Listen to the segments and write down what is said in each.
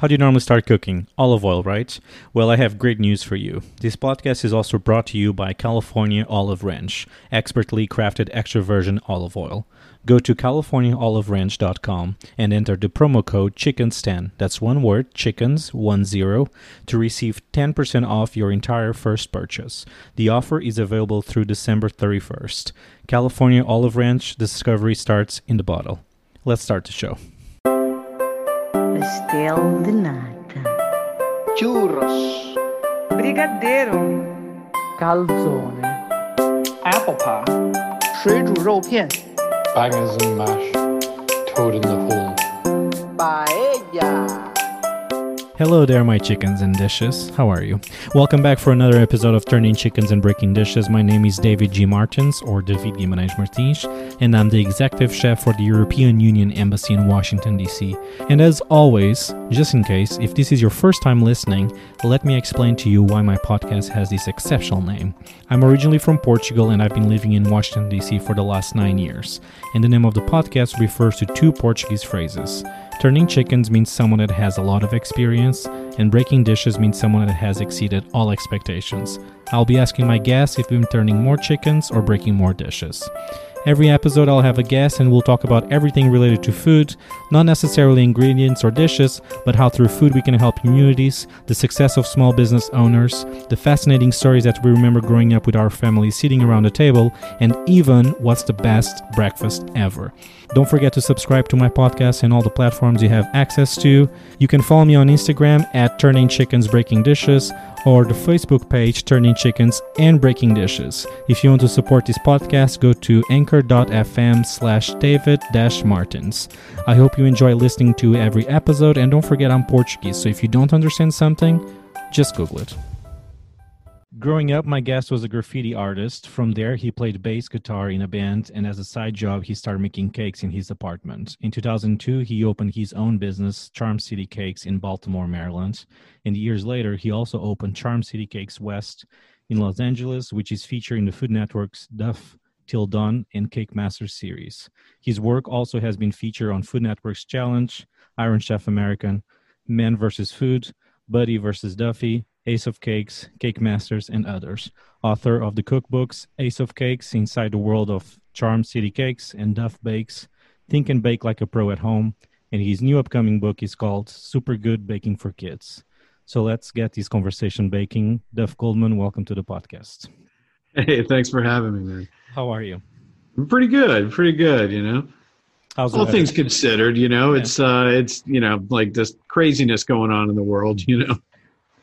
How do you normally start cooking? Olive oil, right? Well, I have great news for you. This podcast is also brought to you by California Olive Ranch, expertly crafted extra virgin olive oil. Go to californiaoliveranch.com and enter the promo code chickens10, that's one word, chickens, one zero, to receive 10% off your entire first purchase. The offer is available through December 31st. California Olive Ranch discovery starts in the bottle. Let's start the show Pastel de nata. churros, Brigadeiro. calzone, apple pie, 水煮肉片， bangers and mash, toad in the hole. paella. Hello there, my chickens and dishes. How are you? Welcome back for another episode of Turning Chickens and Breaking Dishes. My name is David G. Martins, or David Guimarães Martins, and I'm the executive chef for the European Union Embassy in Washington, D.C. And as always, just in case, if this is your first time listening, let me explain to you why my podcast has this exceptional name. I'm originally from Portugal and I've been living in Washington, D.C. for the last nine years. And the name of the podcast refers to two Portuguese phrases. Turning chickens means someone that has a lot of experience, and breaking dishes means someone that has exceeded all expectations. I'll be asking my guests if been turning more chickens or breaking more dishes. Every episode, I'll have a guest and we'll talk about everything related to food, not necessarily ingredients or dishes, but how through food we can help communities, the success of small business owners, the fascinating stories that we remember growing up with our family sitting around a table, and even what's the best breakfast ever. Don't forget to subscribe to my podcast and all the platforms you have access to. You can follow me on Instagram at Turning Chickens Breaking Dishes or the Facebook page Turning Chickens and Breaking Dishes. If you want to support this podcast, go to anchor.fm slash David Martins. I hope you enjoy listening to every episode and don't forget I'm Portuguese, so if you don't understand something, just Google it. Growing up, my guest was a graffiti artist. From there, he played bass guitar in a band, and as a side job, he started making cakes in his apartment. In 2002, he opened his own business, Charm City Cakes, in Baltimore, Maryland. And years later, he also opened Charm City Cakes West in Los Angeles, which is featured in the Food Network's Duff Till Dawn and Cake Masters series. His work also has been featured on Food Network's Challenge, Iron Chef American, Men vs. Food, Buddy vs. Duffy, Ace of Cakes, Cake Masters, and others. Author of the cookbooks Ace of Cakes, Inside the World of Charm City Cakes, and Duff Bakes, Think and Bake Like a Pro at Home. And his new upcoming book is called Super Good Baking for Kids. So let's get this conversation baking. Duff Goldman, welcome to the podcast. Hey, thanks for having me, man. How are you? I'm pretty good, pretty good. You know, How's all things considered. You know, Yeah. it's uh, it's you know, like this craziness going on in the world. You know,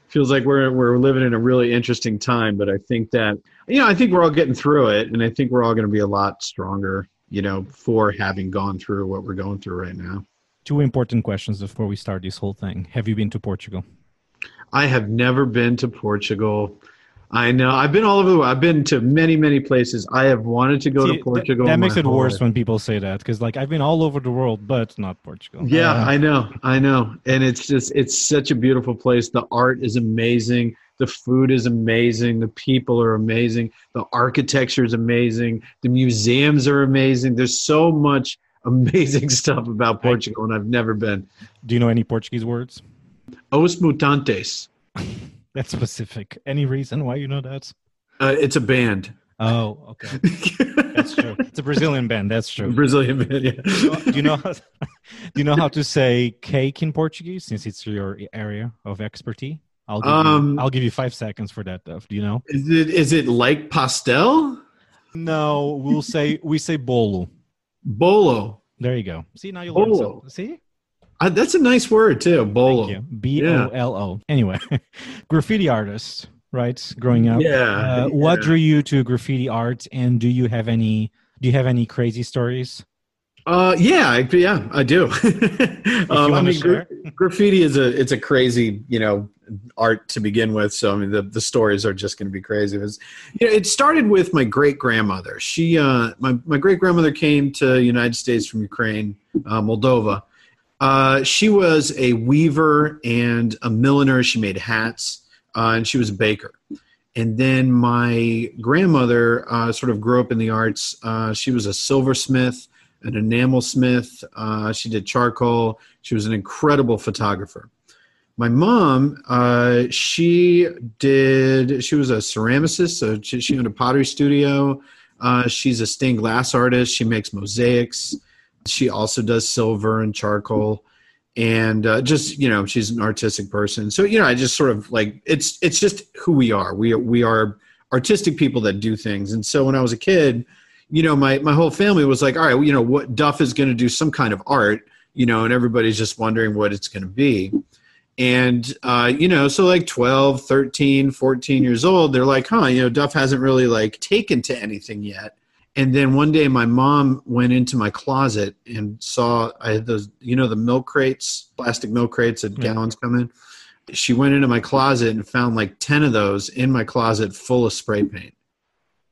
feels like we're we're living in a really interesting time. But I think that you know, I think we're all getting through it, and I think we're all going to be a lot stronger. You know, for having gone through what we're going through right now. Two important questions before we start this whole thing. Have you been to Portugal? I have never been to Portugal. I know I've been all over the world. I've been to many, many places. I have wanted to go See, to th- Portugal. that makes it worse life. when people say that because, like, I've been all over the world, but not Portugal. Yeah, Uh, I know, I know, and it's just it's such a beautiful place. The art is amazing, the food is amazing, the people are amazing, the architecture is amazing, the museums are amazing. There's so much amazing stuff about Portugal, and I've never been. Do you know any Portuguese words? Os Mutantes. That's specific. Any reason why you know that? Uh, it's a band, Oh, okay. That's true. It's a Brazilian band. That's true. Brazilian band. Yeah. Do you know, do you know how, do you know how to say cake in Portuguese since it's your area of expertise? I'll give, Um, you, I'll give you five seconds for that, Duff. Do you know? Is it is it like pastel? No, we'll say we say bolo. Bolo. There you go. See now you learn something. See? Uh, that's a nice word too. Bolo. B O L O. Anyway, graffiti artist, right? Growing up. Yeah, Uh, What drew you to graffiti art, and do you have any? Do you have any crazy stories? Uh, yeah, I, yeah, I do. Um, I mean, gra- graffiti is a it's a crazy you know art to begin with. So I mean, the the stories are just going to be crazy. It, was, you know, it started with my great grandmother. She uh, my my great grandmother came to United States from Ukraine, uh, Moldova. Uh, she was a weaver and a milliner. She made hats, uh, and she was a baker. And then my grandmother uh, sort of grew up in the arts. Uh, she was a silversmith, an enamel smith. Uh, she did charcoal. She was an incredible photographer. My mom, uh, she did. She was a ceramicist, so she, she owned a pottery studio. She's a stained glass artist. She makes mosaics. She also does silver and charcoal, and uh, just you know, she's an artistic person. So you know, I just sort of like it's it's just who we are. We we are artistic people that do things. And so when I was a kid, you know, my my whole family was like, all right, you know, what Duff is going to do some kind of art, you know, and everybody's just wondering what it's going to be. And, uh, you know, so like 12, 13, 14 years old, they're like, huh, you know, Duff hasn't really like taken to anything yet. And then one day my mom went into my closet and saw I had those, you know, the milk crates, plastic milk crates that Yeah. gallons come in. She went into my closet and found like 10 of those in my closet full of spray paint.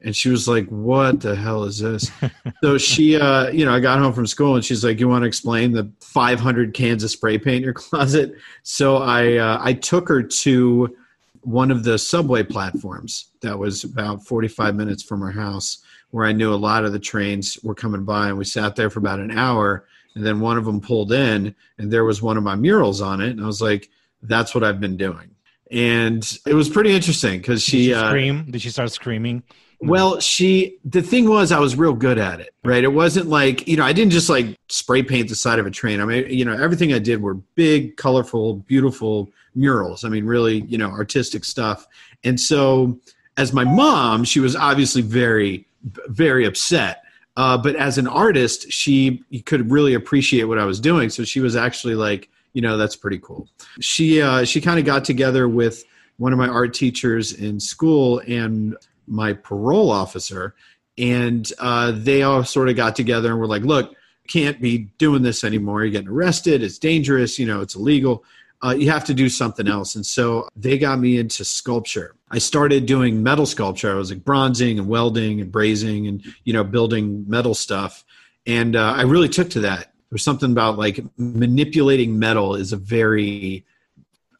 And she was like, what the hell is this? so she, uh, you know, I got home from school and she's like, you want to explain the 500 cans of spray paint in your closet? So I, uh, I took her to one of the subway platforms that was about 45 minutes from her house where I knew a lot of the trains were coming by and we sat there for about an hour and then one of them pulled in and there was one of my murals on it and I was like that's what I've been doing and it was pretty interesting because Did she, she uh, scream? Did she start screaming? well, she the thing was I was real good at it, right? It wasn't like, you know, I didn't just like spray paint the side of a train. I mean, you know, everything I did were big, colorful, beautiful murals. I mean, really, you know, artistic stuff. And so as my mom, she was obviously very very upset. Uh, but as an artist, she could really appreciate what I was doing. So she was actually like, you know, that's pretty cool. She uh, she kind of got together with one of my art teachers in school and my parole officer, and uh, they all sort of got together and were like, "Look, can't be doing this anymore. You're getting arrested. It's dangerous. You know, it's illegal. Uh, you have to do something else." And so they got me into sculpture. I started doing metal sculpture. I was like bronzing and welding and brazing and you know building metal stuff, and uh, I really took to that. There's something about like manipulating metal is a very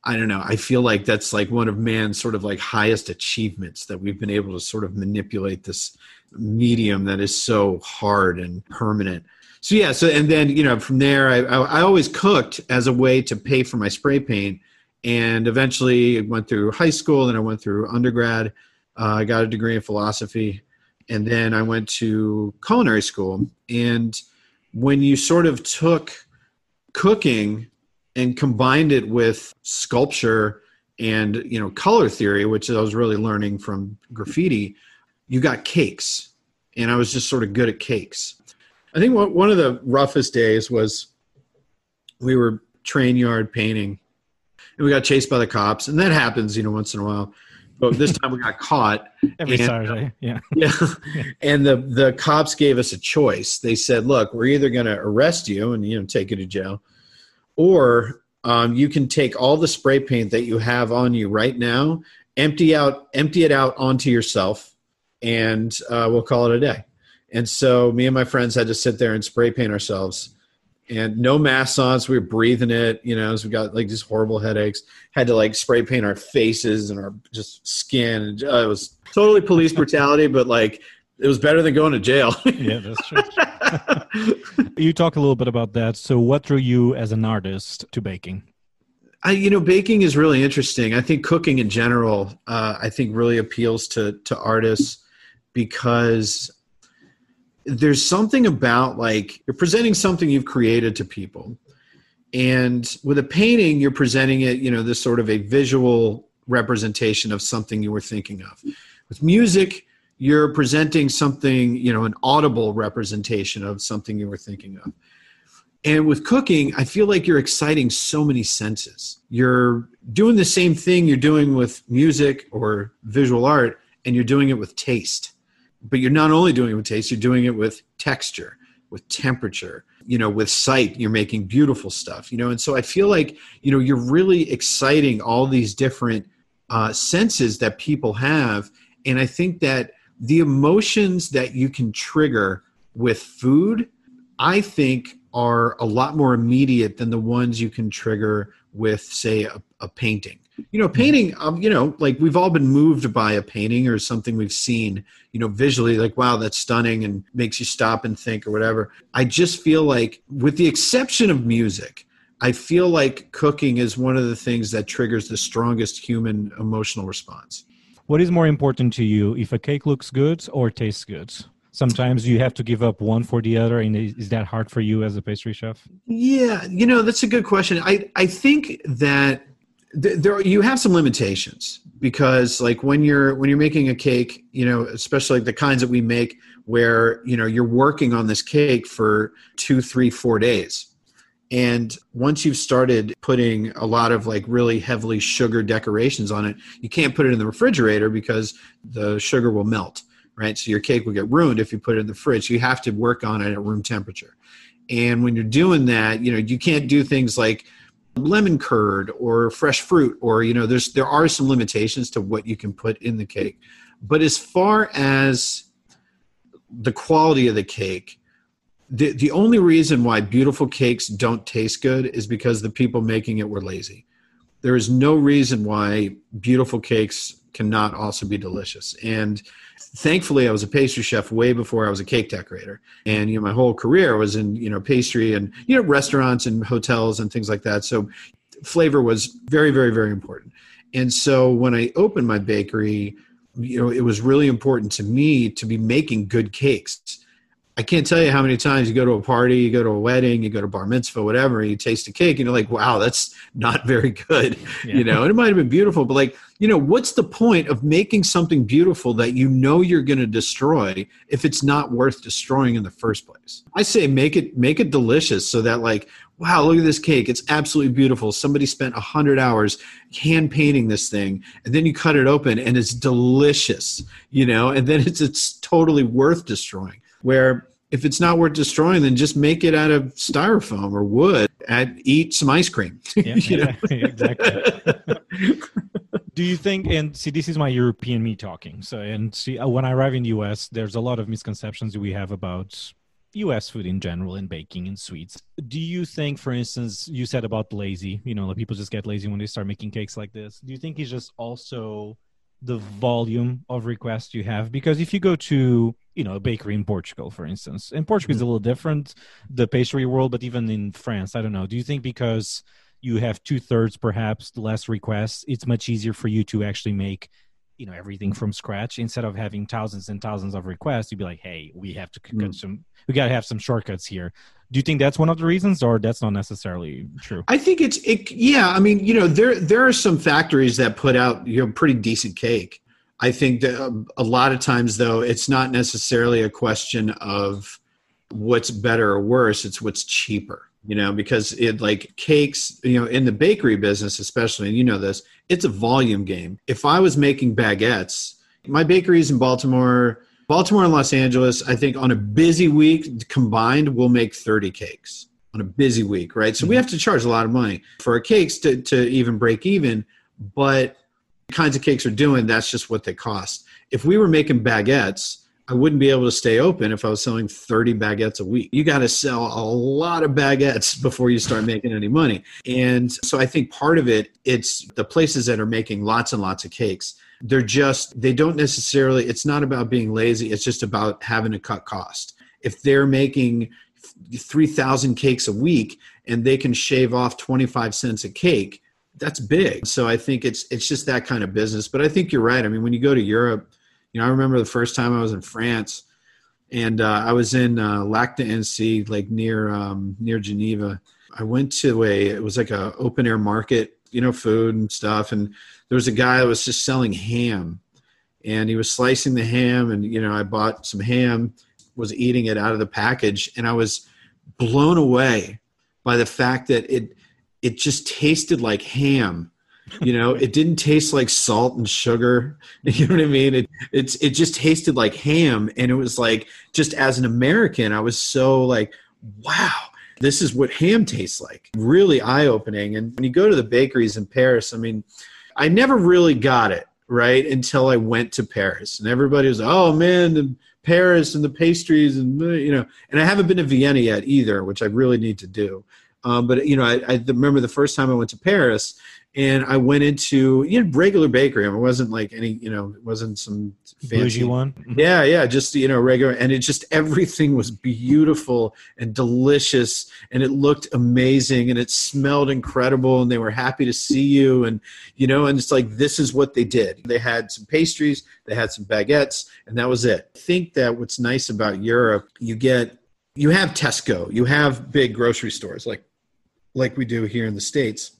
I don't know. I feel like that's like one of man's sort of like highest achievements that we've been able to sort of manipulate this medium that is so hard and permanent. So yeah, so and then you know from there, I I, I always cooked as a way to pay for my spray paint, and eventually went through high school, and I went through undergrad. Uh, I got a degree in philosophy, and then I went to culinary school. And when you sort of took cooking and combined it with sculpture and you know color theory which i was really learning from graffiti you got cakes and i was just sort of good at cakes i think one of the roughest days was we were train yard painting and we got chased by the cops and that happens you know once in a while but this time we got caught Every And- Saturday. Yeah. yeah. And the the cops gave us a choice. They said, "Look, we're either going to arrest you and you know take you to jail, or um, you can take all the spray paint that you have on you right now, empty out, empty it out onto yourself, and uh, we'll call it a day." And so me and my friends had to sit there and spray paint ourselves. And no masks on, so we were breathing it, you know, so we got like these horrible headaches. Had to like spray paint our faces and our just skin. And uh, it was totally police brutality, but like it was better than going to jail. Yeah, that's true. you talk a little bit about that. So, what drew you as an artist to baking? I, you know, baking is really interesting. I think cooking in general, uh, I think really appeals to to artists because there's something about like you're presenting something you've created to people, and with a painting, you're presenting it, you know, this sort of a visual representation of something you were thinking of. With music, you're presenting something, you know, an audible representation of something you were thinking of. And with cooking, I feel like you're exciting so many senses. You're doing the same thing you're doing with music or visual art, and you're doing it with taste. But you're not only doing it with taste, you're doing it with texture, with temperature, you know, with sight. You're making beautiful stuff, you know. And so I feel like, you know, you're really exciting all these different uh, senses that people have. And I think that the emotions that you can trigger with food, I think are a lot more immediate than the ones you can trigger with, say, a, a painting. You know, painting, um, you know, like we've all been moved by a painting or something we've seen, you know, visually, like, wow, that's stunning and makes you stop and think or whatever. I just feel like, with the exception of music, I feel like cooking is one of the things that triggers the strongest human emotional response. What is more important to you, if a cake looks good or tastes good? Sometimes you have to give up one for the other, and is that hard for you as a pastry chef? Yeah, you know that's a good question. I I think that th- there you have some limitations because like when you're when you're making a cake, you know, especially like the kinds that we make, where you know you're working on this cake for two, three, four days. And once you've started putting a lot of like really heavily sugar decorations on it, you can't put it in the refrigerator because the sugar will melt, right? So your cake will get ruined if you put it in the fridge. You have to work on it at room temperature. And when you're doing that, you know, you can't do things like lemon curd or fresh fruit or you know there's there are some limitations to what you can put in the cake. But as far as the quality of the cake, the the only reason why beautiful cakes don't taste good is because the people making it were lazy. There is no reason why beautiful cakes cannot also be delicious. And thankfully, I was a pastry chef way before I was a cake decorator. And you know, my whole career was in you know pastry and you know restaurants and hotels and things like that. So flavor was very, very, very important. And so when I opened my bakery, you know, it was really important to me to be making good cakes. I can't tell you how many times you go to a party, you go to a wedding, you go to bar mitzvah, whatever, and you taste a cake and you're like, wow, that's not very good. Yeah. You know, and it might have been beautiful, but like, you know, what's the point of making something beautiful that you know you're going to destroy if it's not worth destroying in the first place? I say make it make it delicious so that like, wow, look at this cake. It's absolutely beautiful. Somebody spent a hundred hours hand painting this thing, and then you cut it open and it's delicious, you know, and then it's it's totally worth destroying where if it's not worth destroying, then just make it out of styrofoam or wood and eat some ice cream. Yeah, You yeah, exactly. Do you think? And see, this is my European me talking. So, and see, uh, when I arrive in the US, there's a lot of misconceptions we have about US food in general and baking and sweets. Do you think, for instance, you said about lazy, you know, like people just get lazy when they start making cakes like this. Do you think it's just also the volume of requests you have? Because if you go to, you know, a bakery in Portugal, for instance, and Portugal is mm-hmm. a little different, the pastry world, but even in France, I don't know. Do you think because you have two thirds, perhaps less requests, it's much easier for you to actually make you know everything from scratch instead of having thousands and thousands of requests you'd be like hey we have to cut Mm. some we got to have some shortcuts here do you think that's one of the reasons or that's not necessarily true I think it's it. Yeah, I mean, you know, there there are some factories that put out you know pretty decent cake. I think that um, a lot of times though, it's not necessarily a question of what's better or worse. It's what's cheaper. You know, because it like cakes. You know, in the bakery business, especially, and you know this, it's a volume game. If I was making baguettes, my bakeries in Baltimore. Baltimore and Los Angeles, I think on a busy week combined, we'll make 30 cakes on a busy week, right? So we mm-hmm. have to charge a lot of money for our cakes to, to even break even. But the kinds of cakes we're doing, that's just what they cost. If we were making baguettes, I wouldn't be able to stay open if I was selling 30 baguettes a week. You got to sell a lot of baguettes before you start making any money. And so I think part of it, it's the places that are making lots and lots of cakes. They're just, they don't necessarily, it's not about being lazy. It's just about having to cut cost. If they're making 3,000 cakes a week and they can shave off 25 cents a cake, that's big. So I think it's it's just that kind of business. But I think you're right. I mean, when you go to Europe, you know, I remember the first time I was in France, and uh, I was in uh, Lac d'Annecy, like near um, near Geneva. I went to a it was like a open air market, you know, food and stuff, and there was a guy that was just selling ham, and he was slicing the ham, and you know, I bought some ham, was eating it out of the package, and I was blown away by the fact that it it just tasted like ham you know it didn't taste like salt and sugar. You know what i mean? It it's it just tasted like ham and it was like just as an american i was so like wow this is what ham tastes like. Really eye-opening. And when you go to the bakeries in paris i mean i never really got it right until i went to paris. And everybody was oh man the paris and the pastries and you know and i haven't been to vienna yet either which i really need to do Um, but you know, I, I remember the first time I went to Paris, and I went into you know regular bakery. I mean, it wasn't like any you know, it wasn't some fancy Bougie one. Yeah, yeah, just you know, regular, and it just everything was beautiful and delicious, and it looked amazing, and it smelled incredible, and they were happy to see you, and you know, and it's like this is what they did. They had some pastries, they had some baguettes, and that was it. I think that what's nice about Europe, you get, you have Tesco, you have big grocery stores like, like we do here in the states,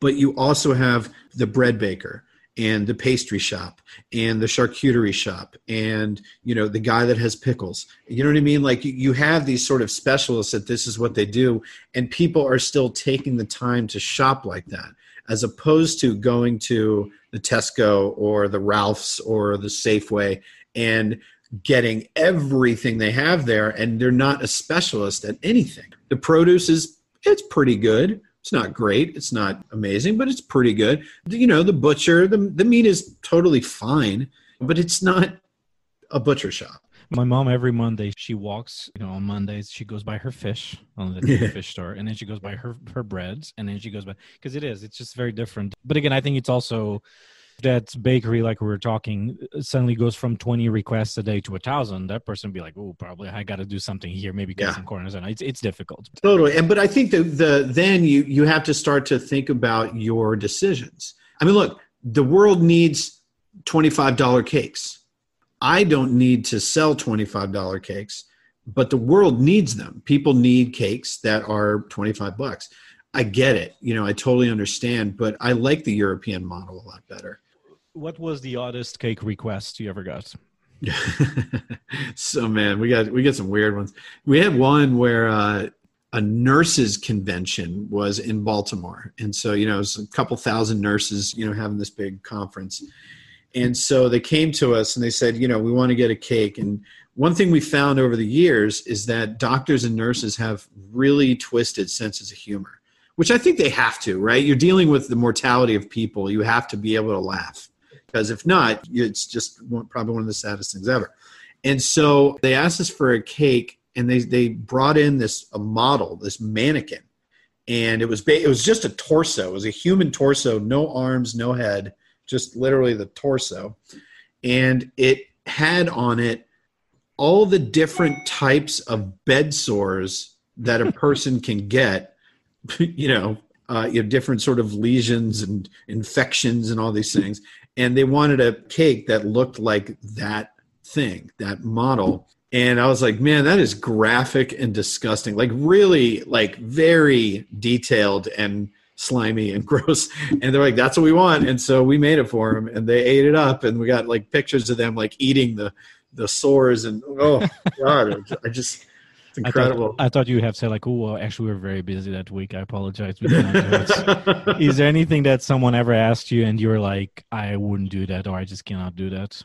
but you also have the bread baker and the pastry shop and the charcuterie shop and you know the guy that has pickles. You know what i mean? Like you, have these sort of specialists that this is what they do and people are still taking the time to shop like that as opposed to going to the tesco or the ralph's or the safeway and getting everything they have there and they're not a specialist at anything. The produce is it's pretty good it's not great it's not amazing but it's pretty good you know the butcher the, the meat is totally fine but it's not a butcher shop My mom every Monday she walks, you know, on Mondays she goes by her fish on the Yeah. fish store, and then she goes by her her breads, and then she goes by because it is it's just very different. But again, I think it's also that bakery like we were talking suddenly goes from 20 requests a day to a thousand that person would be like oh probably i got to do something here maybe cut Yeah. some corners and it's, it's difficult. Totally and but i think that the then you you have to start to think about your decisions. I mean look the world needs $25 cakes. I don't need to sell $25 cakes but the world needs them. People need cakes that are 25 bucks. I get it you know i totally understand but i like the european model a lot better what was the oddest cake request you ever got so man, we got we got some weird ones. We had one where uh, a nurses convention was in Baltimore, and so you know, it was a couple thousand nurses, you know, having this big conference, and so they came to us and they said, you know, we want to get a cake. And one thing we found over the years is that doctors and nurses have really twisted senses of humor, which I think they have to, right? You're dealing with the mortality of people. You have to be able to laugh because if not, it's just one, probably one of the saddest things ever. And so they asked us for a cake, and they they brought in this a model, this mannequin, and it was ba- it was just a torso. It was a human torso, no arms, no head, just literally the torso, and it had on it all the different types of bed sores that a person can get. You know, uh, you have different sort of lesions and infections and all these things and they wanted a cake that looked like that thing, that model. And I was like, man, that is graphic and disgusting. Like really like very detailed and slimy and gross. And they're like, that's what we want. And so we made it for them and they ate it up and we got like pictures of them like eating the the sores and oh god, I just it's I incredible. thought, I thought you have said like, "Oh, well, actually, we were very busy that week. I apologize." We did not do it." Is there anything that someone ever asked you and you were like, "I wouldn't do that," or "I just cannot do that"?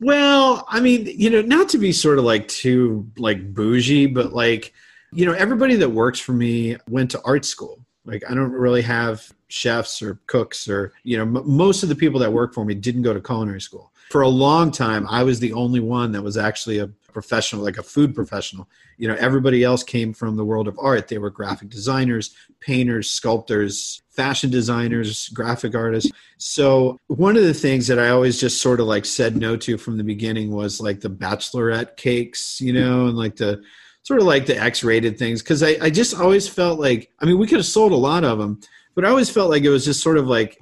Well, I mean, you know, not to be sort of like too like bougie, but like, you know, everybody that works for me went to art school. Like, I don't really have chefs or cooks or, you know, m- most of the people that work for me didn't go to culinary school. For a long time, I was the only one that was actually a professional, like a food professional. You know, everybody else came from the world of art. They were graphic designers, painters, sculptors, fashion designers, graphic artists. So one of the things that I always just sort of like said no to from the beginning was like the bachelorette cakes, you know, and like the sort of like the X-rated things because I, I just always felt like I mean we could have sold a lot of them, but I always felt like it was just sort of like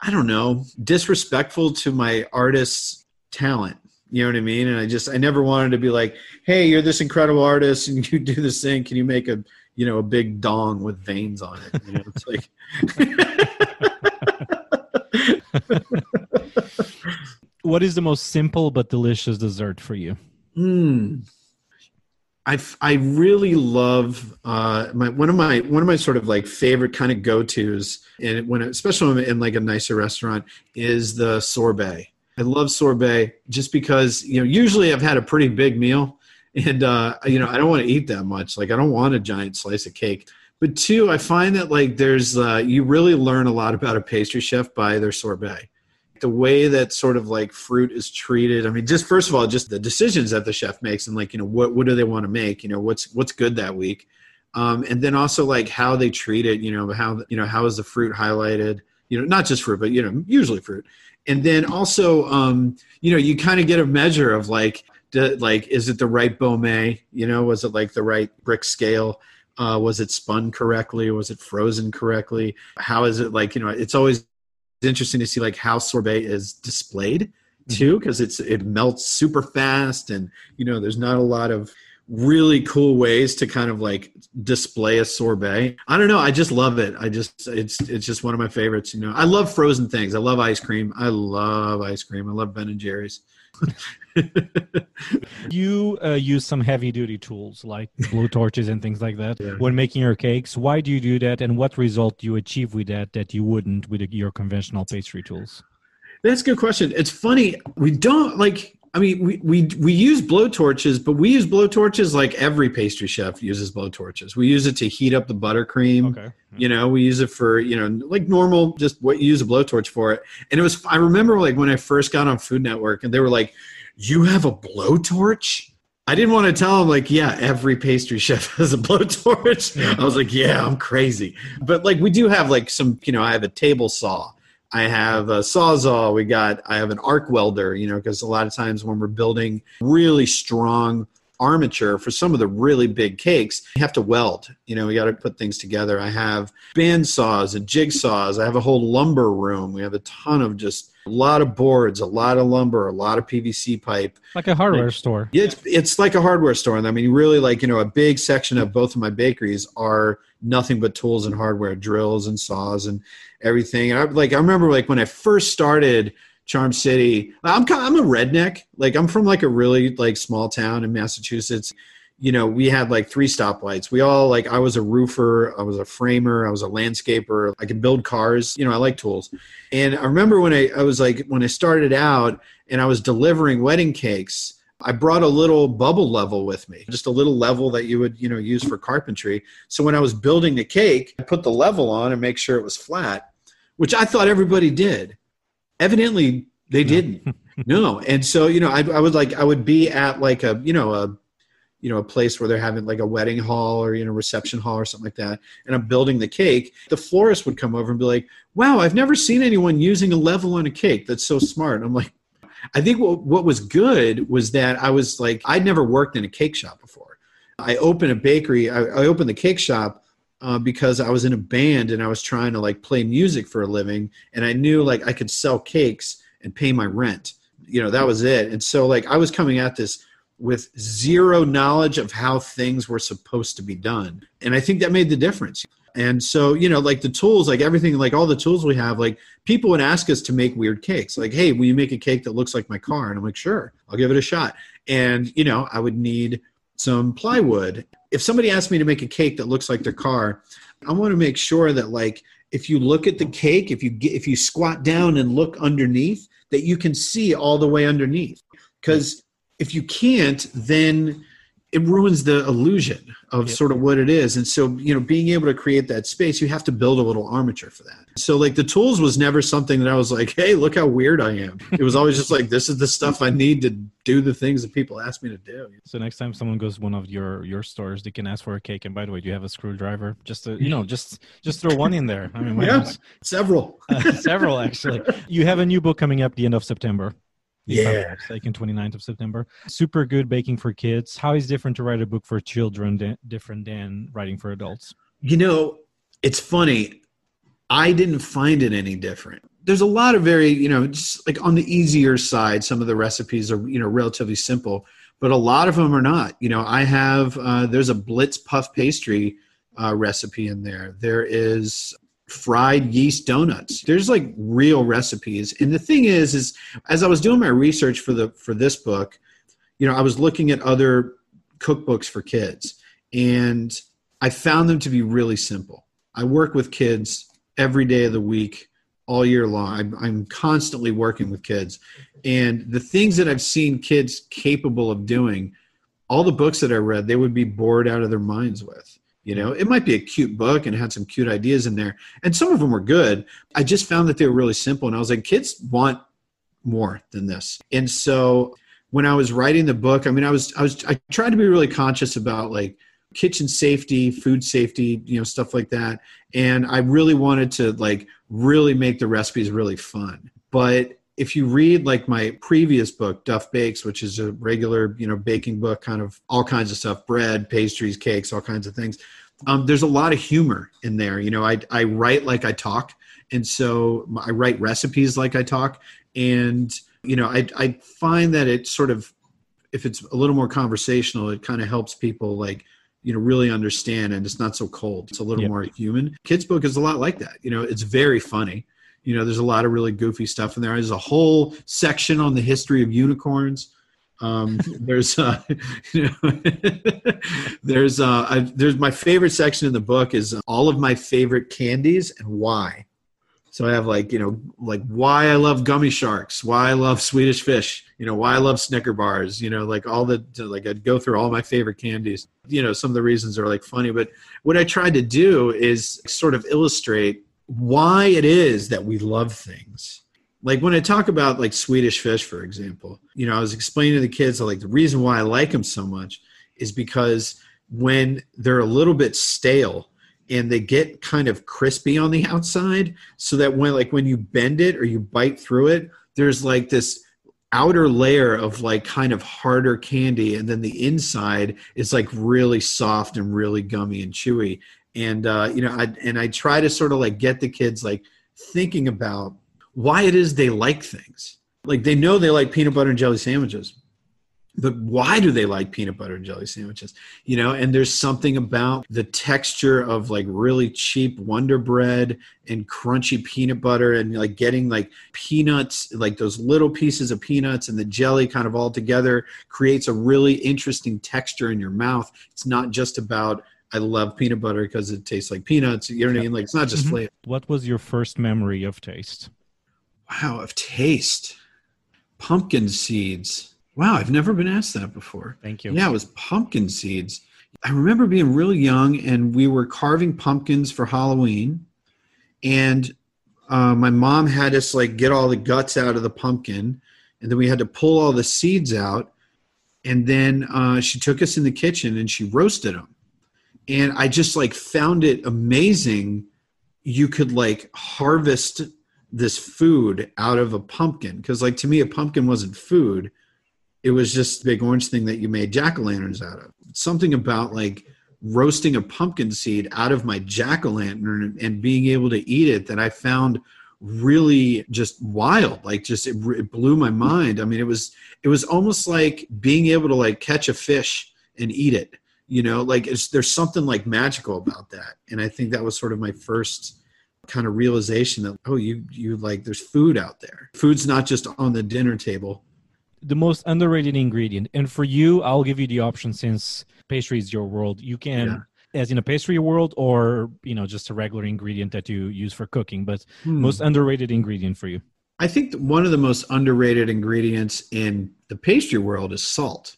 I don't know disrespectful to my artist's talent. You know what I mean? And I just I never wanted to be like, hey, you're this incredible artist and you do this thing. Can you make a you know a big dong with veins on it? You know, it's like. What is the most simple but delicious dessert for you? Hmm. I, I really love uh, my one of my one of my sort of like favorite kind of go tos and when especially when I'm in like a nicer restaurant is the sorbet. I love sorbet just because you know usually I've had a pretty big meal and uh, you know I don't want to eat that much like I don't want a giant slice of cake. But two, I find that like there's uh, you really learn a lot about a pastry chef by their sorbet the way that sort of like fruit is treated i mean just first of all just the decisions that the chef makes and like you know what what do they want to make you know what's what's good that week um, and then also like how they treat it. You know, how you know how is the fruit highlighted? You know, not just fruit, but you know, usually fruit. And then also, um, you know, you kind of get a measure of like, the, like, is it the right Baumé? You know, was it like the right Brix scale? Uh, was it spun correctly? Was it frozen correctly? How is it like? You know, it's always interesting to see like how sorbet is displayed mm-hmm. too, because it's it melts super fast, and you know, there's not a lot of really cool ways to kind of like display a sorbet. I don't know. I just love it. I just it's it's just one of my favorites. You know, I love frozen things. I love ice cream. I love ice cream. I love Ben and Jerry's. you uh, use some heavy duty tools like blowtorches and things like that Yeah. when making your cakes. Why do you do that, and what result do you achieve with that that you wouldn't with your conventional pastry tools? That's a good question. It's funny. We don't like. I mean, we we we use blowtorches, but we use blowtorches like every pastry chef uses blowtorches. We use it to heat up the buttercream. Okay. Hmm. You know, we use it for you know like normal, just what you use a blowtorch for it. And it was. I remember like when I first got on Food Network, and they were like, "You have a blowtorch." I didn't want to tell them like, yeah, every pastry chef has a blowtorch. I was like, yeah, I'm crazy. But like, we do have like some, you know, I have a table saw. I have a sawzall. We got, I have an arc welder, you know, because a lot of times when we're building really strong armature for some of the really big cakes, you have to weld. You know, we got to put things together. I have band saws and jigsaws. I have a whole lumber room. We have a ton of just a lot of boards, a lot of lumber, a lot of PVC pipe. Like a hardware store. Yeah, it's it's like a hardware store. And I mean, really, like you know, a big section of both of my bakeries are nothing but tools and hardware, drills and saws and everything. And I like I remember like when I first started Charm City, I'm I'm a redneck. Like I'm from like a really like small town in Massachusetts. You know, we had like three stoplights. We all like I was a roofer, I was a framer, I was a landscaper. I could build cars. You know, I like tools. And I remember when I, I was like when I started out and I was delivering wedding cakes. I brought a little bubble level with me, just a little level that you would, you know, use for carpentry. So when I was building the cake, I put the level on and make sure it was flat, which I thought everybody did. Evidently, they didn't. no, and so you know, I, I would like I would be at like a you know a you know a place where they're having like a wedding hall or you know reception hall or something like that, and I'm building the cake. The florist would come over and be like, "Wow, I've never seen anyone using a level on a cake. That's so smart." I'm like, I think what, what was good was that I was like, I'd never worked in a cake shop before. I opened a bakery, I, I opened the cake shop uh, because I was in a band and I was trying to like play music for a living. And I knew like I could sell cakes and pay my rent. You know, that was it. And so like I was coming at this with zero knowledge of how things were supposed to be done. And I think that made the difference. And so, you know, like the tools, like everything, like all the tools we have, like people would ask us to make weird cakes. Like, hey, will you make a cake that looks like my car? And I'm like, sure, I'll give it a shot. And, you know, I would need some plywood. If somebody asked me to make a cake that looks like their car, I want to make sure that, like, if you look at the cake, if you get, if you squat down and look underneath, that you can see all the way underneath. Because if you can't, then it ruins the illusion of Yep. sort of what it is. And so, you know, being able to create that space, you have to build a little armature for that. So, like, the tools was never something that I was like, hey, look how weird I am. It was always just like, this is the stuff I need to do the things that people ask me to do. So next time someone goes to one of your your stores, they can ask for a cake. And by the way, do you have a screwdriver? Just to, you know, just just throw one in there. I mean, Yeah. Several. Uh, several actually. You have a new book coming up the end of September. If I'm not Yeah. mistaken, 29th of September. Super good baking for kids. How is different to write a book for children different than writing for adults? You know, it's funny. I didn't find it any different. There's a lot of very, you know, just like on the easier side, some of the recipes are, you know, relatively simple, but a lot of them are not. You know, I have, uh, there's a Blitz puff pastry uh, recipe in there. There is fried yeast donuts. There's like real recipes. And the thing is, is as I was doing my research for the, for this book, you know, I was looking at other cookbooks for kids and I found them to be really simple. I work with kids every day of the week, all year long. I'm, I'm constantly working with kids. And the things that I've seen kids capable of doing, all the books that I read, they would be bored out of their minds with. You know, it might be a cute book and had some cute ideas in there. And some of them were good. I just found that they were really simple. And I was like, kids want more than this. And so when I was writing the book, I mean, I was, I was, I tried to be really conscious about like, kitchen safety, food safety, you know, stuff like that. And I really wanted to like really make the recipes really fun. But if you read like my previous book, Duff Bakes, which is a regular, you know, baking book, kind of all kinds of stuff, bread, pastries, cakes, all kinds of things. Um, there's a lot of humor in there. You know, I, I write like I talk. And so I write recipes like I talk. And, you know, I, I find that it sort of, if it's a little more conversational, it kind of helps people like, you know, really understand and it's not so cold. It's a little Yeah. more human. Kids book is a lot like that. You know, it's very funny. You know, there's a lot of really goofy stuff in there. There's a whole section on the history of unicorns. Um, there's, uh, you know, there's, uh, I, there's my favorite section in the book is all of my favorite candies and why. So I have like, you know, like why I love gummy sharks, why I love Swedish fish, you know, why I love Snicker bars, you know, like all the, like I'd go through all my favorite candies. You know, some of the reasons are like funny, but what I tried to do is sort of illustrate why it is that we love things. Like when I talk about like Swedish fish, for example, you know, I was explaining to the kids like the reason why I like them so much is because when they're a little bit stale and they get kind of crispy on the outside, so that when like when you bend it or you bite through it, there's like this outer layer of like kind of harder candy and then the inside is like really soft and really gummy and chewy and uh, you know I, and i try to sort of like get the kids like thinking about why it is they like things. Like they know they like peanut butter and jelly sandwiches but why do they like peanut butter and jelly sandwiches? You know and there's something about the texture of like really cheap wonder bread and crunchy peanut butter and like getting like peanuts like those little pieces of peanuts and the jelly kind of all together creates a really interesting texture in your mouth. It's not just about i love peanut butter because it tastes like peanuts you know what i mean like it's not just Mhm. flavor What was your first memory of taste? wow of taste pumpkin seeds wow i've never been asked that before Thank you. Yeah, it was pumpkin seeds. I remember being really young and we were carving pumpkins for Halloween. And uh, my mom had us like get all the guts out of the pumpkin. And then we had to pull all the seeds out. And then uh, she took us in the kitchen and she roasted them. And I just like found it amazing. You could like harvest this food out of a pumpkin. Cause like to me, a pumpkin wasn't food it was just big orange thing that you made jack-o'-lanterns out of something about like roasting a pumpkin seed out of my jack-o'-lantern and being able to eat it that i found really just wild like just it, it blew my mind i mean it was it was almost like being able to like catch a fish and eat it you know like it's, there's something like magical about that. And i think that was sort of my first kind of realization that oh you you like there's food out there. Food's not just on the dinner table. The most underrated ingredient. And for you i'll give you the option since pastry is your world. You can as in a pastry world or you know just a regular ingredient that you use for cooking but Hmm. most underrated ingredient for you. I think one of the most underrated ingredients in the pastry world is salt.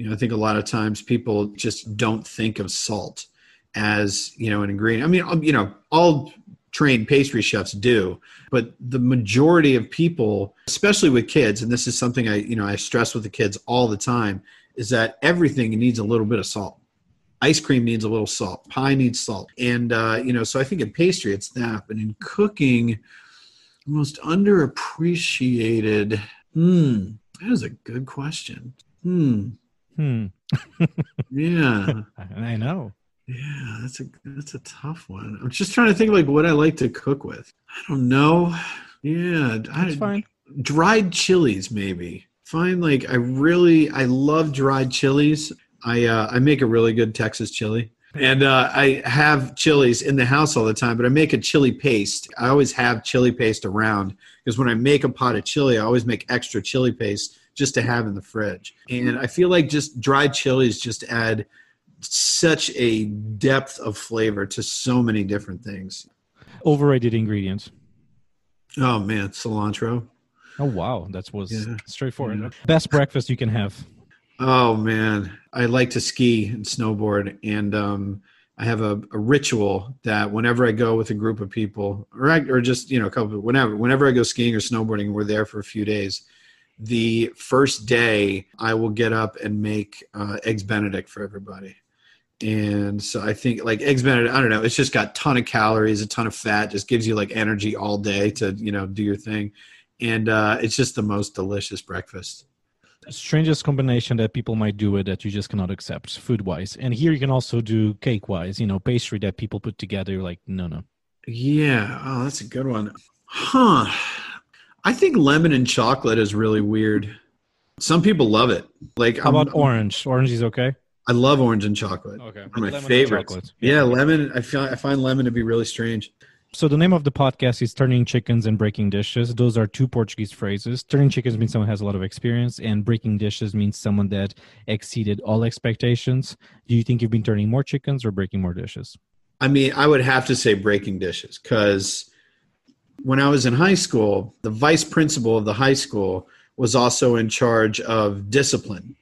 You know, I think a lot of times people just don't think of salt as, you know, an ingredient. I mean, um, you know, all trained pastry chefs do, but the majority of people, especially with kids, and this is something I, you know, I stress with the kids all the time, is that everything needs a little bit of salt. Ice cream needs a little salt. Pie needs salt. And, uh, you know, so I think in pastry it's that. But in cooking, the most underappreciated. Hmm, that is a good question. Hmm. Hmm Yeah. i know Yeah, that's a that's a tough one. I'm just trying to think like what I like to cook with. I don't know. Yeah, that's I, fine dried chilies maybe. Find like I really I love dried chilies. I uh, I make a really good Texas chili. And uh, I have chilies in the house all the time, but I make a chili paste. I always have chili paste around because when I make a pot of chili, I always make extra chili paste just to have in the fridge. And I feel like just dried chilies just add such a depth of flavor to so many different things. overrated ingredients Oh man, cilantro. oh wow that was Yeah. straightforward Yeah. best breakfast you can have Oh man, I like to ski and snowboard, and um, I have a, a ritual that whenever I go with a group of people, or I, or just you know a couple, whenever whenever I go skiing or snowboarding, we're there for a few days. The first day, I will get up and make uh, eggs Benedict for everybody, And so I think like eggs Benedict, I don't know, it's just got ton of calories, a ton of fat, just gives you like energy all day to, you know, do your thing. And uh, it's just the most delicious breakfast. Strangest combination that people might do it that you just cannot accept food wise. And here you can also do cake wise, you know, pastry that people put together. You're like, no, no. Yeah. Oh, that's a good one. Huh. I think lemon and chocolate is really weird. Some people love it. Like, How I'm- about orange? Orange is okay. I love orange and chocolate. Okay. One of my Lemon and favorites. chocolate. Yeah, lemon. I feel I find lemon to be really strange. So the name of the podcast is Turning Chickens and Breaking Dishes. Those are two Portuguese phrases. Turning chickens means someone has a lot of experience, and breaking dishes means someone that exceeded all expectations. Do you think you've been turning more chickens or breaking more dishes? I mean, I would have to say breaking dishes because when I was in high school, the vice principal of the high school was also in charge of discipline.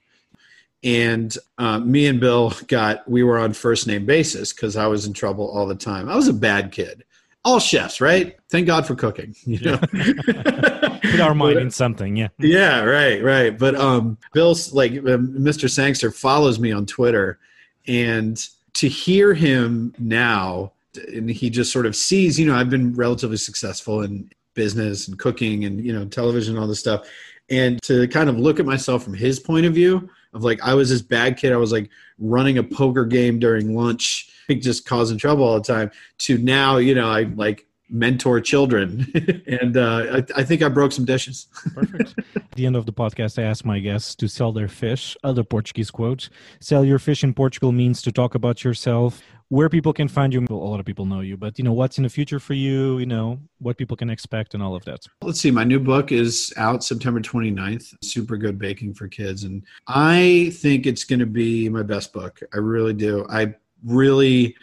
And uh, me and Bill got, we were on first name basis because I was in trouble all the time. I was a bad kid. All chefs, right? Thank God for cooking. You know? Put our mind in something, yeah. yeah right right but um bill's like um, mr sangster follows me on twitter and to hear him now and he just sort of sees you know i've been relatively successful in business and cooking and you know television and all this stuff and to kind of look at myself from his point of view of like i was this bad kid i was like running a poker game during lunch just causing trouble all the time to now you know i like mentor children and uh, I, I think i broke some dishes Perfect. At the end of the podcast, I ask my guests to sell their fish. Other Portuguese quote Sell your fish in Portugal means to talk about yourself, where people can find you. A lot of people know you, but you know, what's in the future for you, you know, what people can expect and all of that. Let's see. My new book is out September 29th. Super good baking for kids. And I think it's going to be my best book. I really do. I really,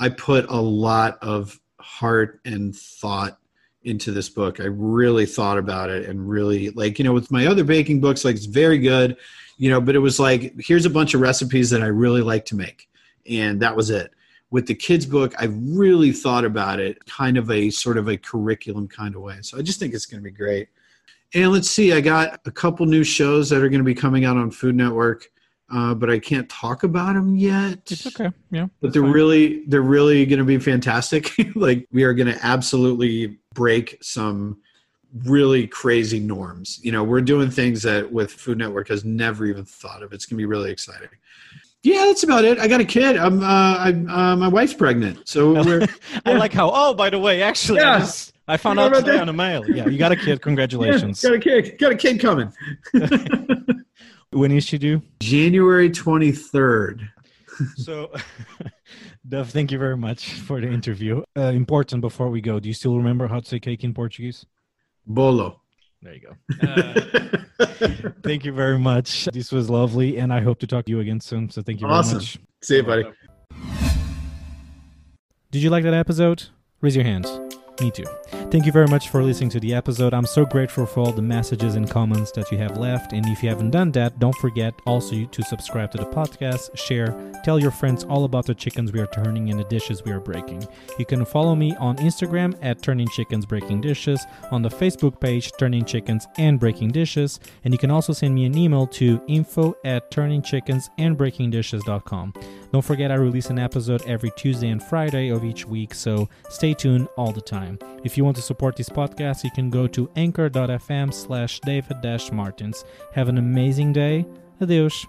I put a lot of heart and thought into this book. I really thought about it and really like, you know, with my other baking books, like it's very good, you know, but it was like, here's a bunch of recipes that I really like to make. And that was it. With the kids book, I really thought about it kind of a sort of a curriculum kind of way. So I just think it's going to be great. And let's see, I got a couple new shows that are going to be coming out on Food Network, uh, but I can't talk about them yet It's okay. Yeah. but they're fine. really they're really going to be fantastic like we are going to absolutely break some really crazy norms you know we're doing things that with food network has never even thought of it's going to be really exciting yeah that's about it i got a kid i'm uh, I'm, uh my wife's pregnant so we're I like how, oh, by the way, actually, I, just, I found You know out today that? on the mail. Yeah, you got a kid. Congratulations. Yeah, got a kid got a kid coming when is she due? january 23rd So, Duff, thank you very much for the interview. Uh, important before we go, do you still remember how to say cake in Portuguese? bolo There you go. Uh, thank you very much. This was lovely, and I hope to talk to you again soon. So, thank you very Awesome. much. see you buddy Did you like that episode? Raise your hand. Me too. Thank you very much for listening to the episode. I'm so grateful for all the messages and comments that you have left. And if you haven't done that, don't forget also to subscribe to the podcast, share, tell your friends all about the chickens we are turning and the dishes we are breaking. You can follow me on Instagram at Turning Chickens Breaking Dishes, on the Facebook page Turning Chickens and Breaking Dishes, and you can also send me an email to info at turningchickensandbreakingdishes.com. Don't forget, I release an episode every Tuesday and Friday of each week, so stay tuned all the time. If you want to support this podcast, you can go to anchor.fm slash david martins. Have an amazing day. Adeus.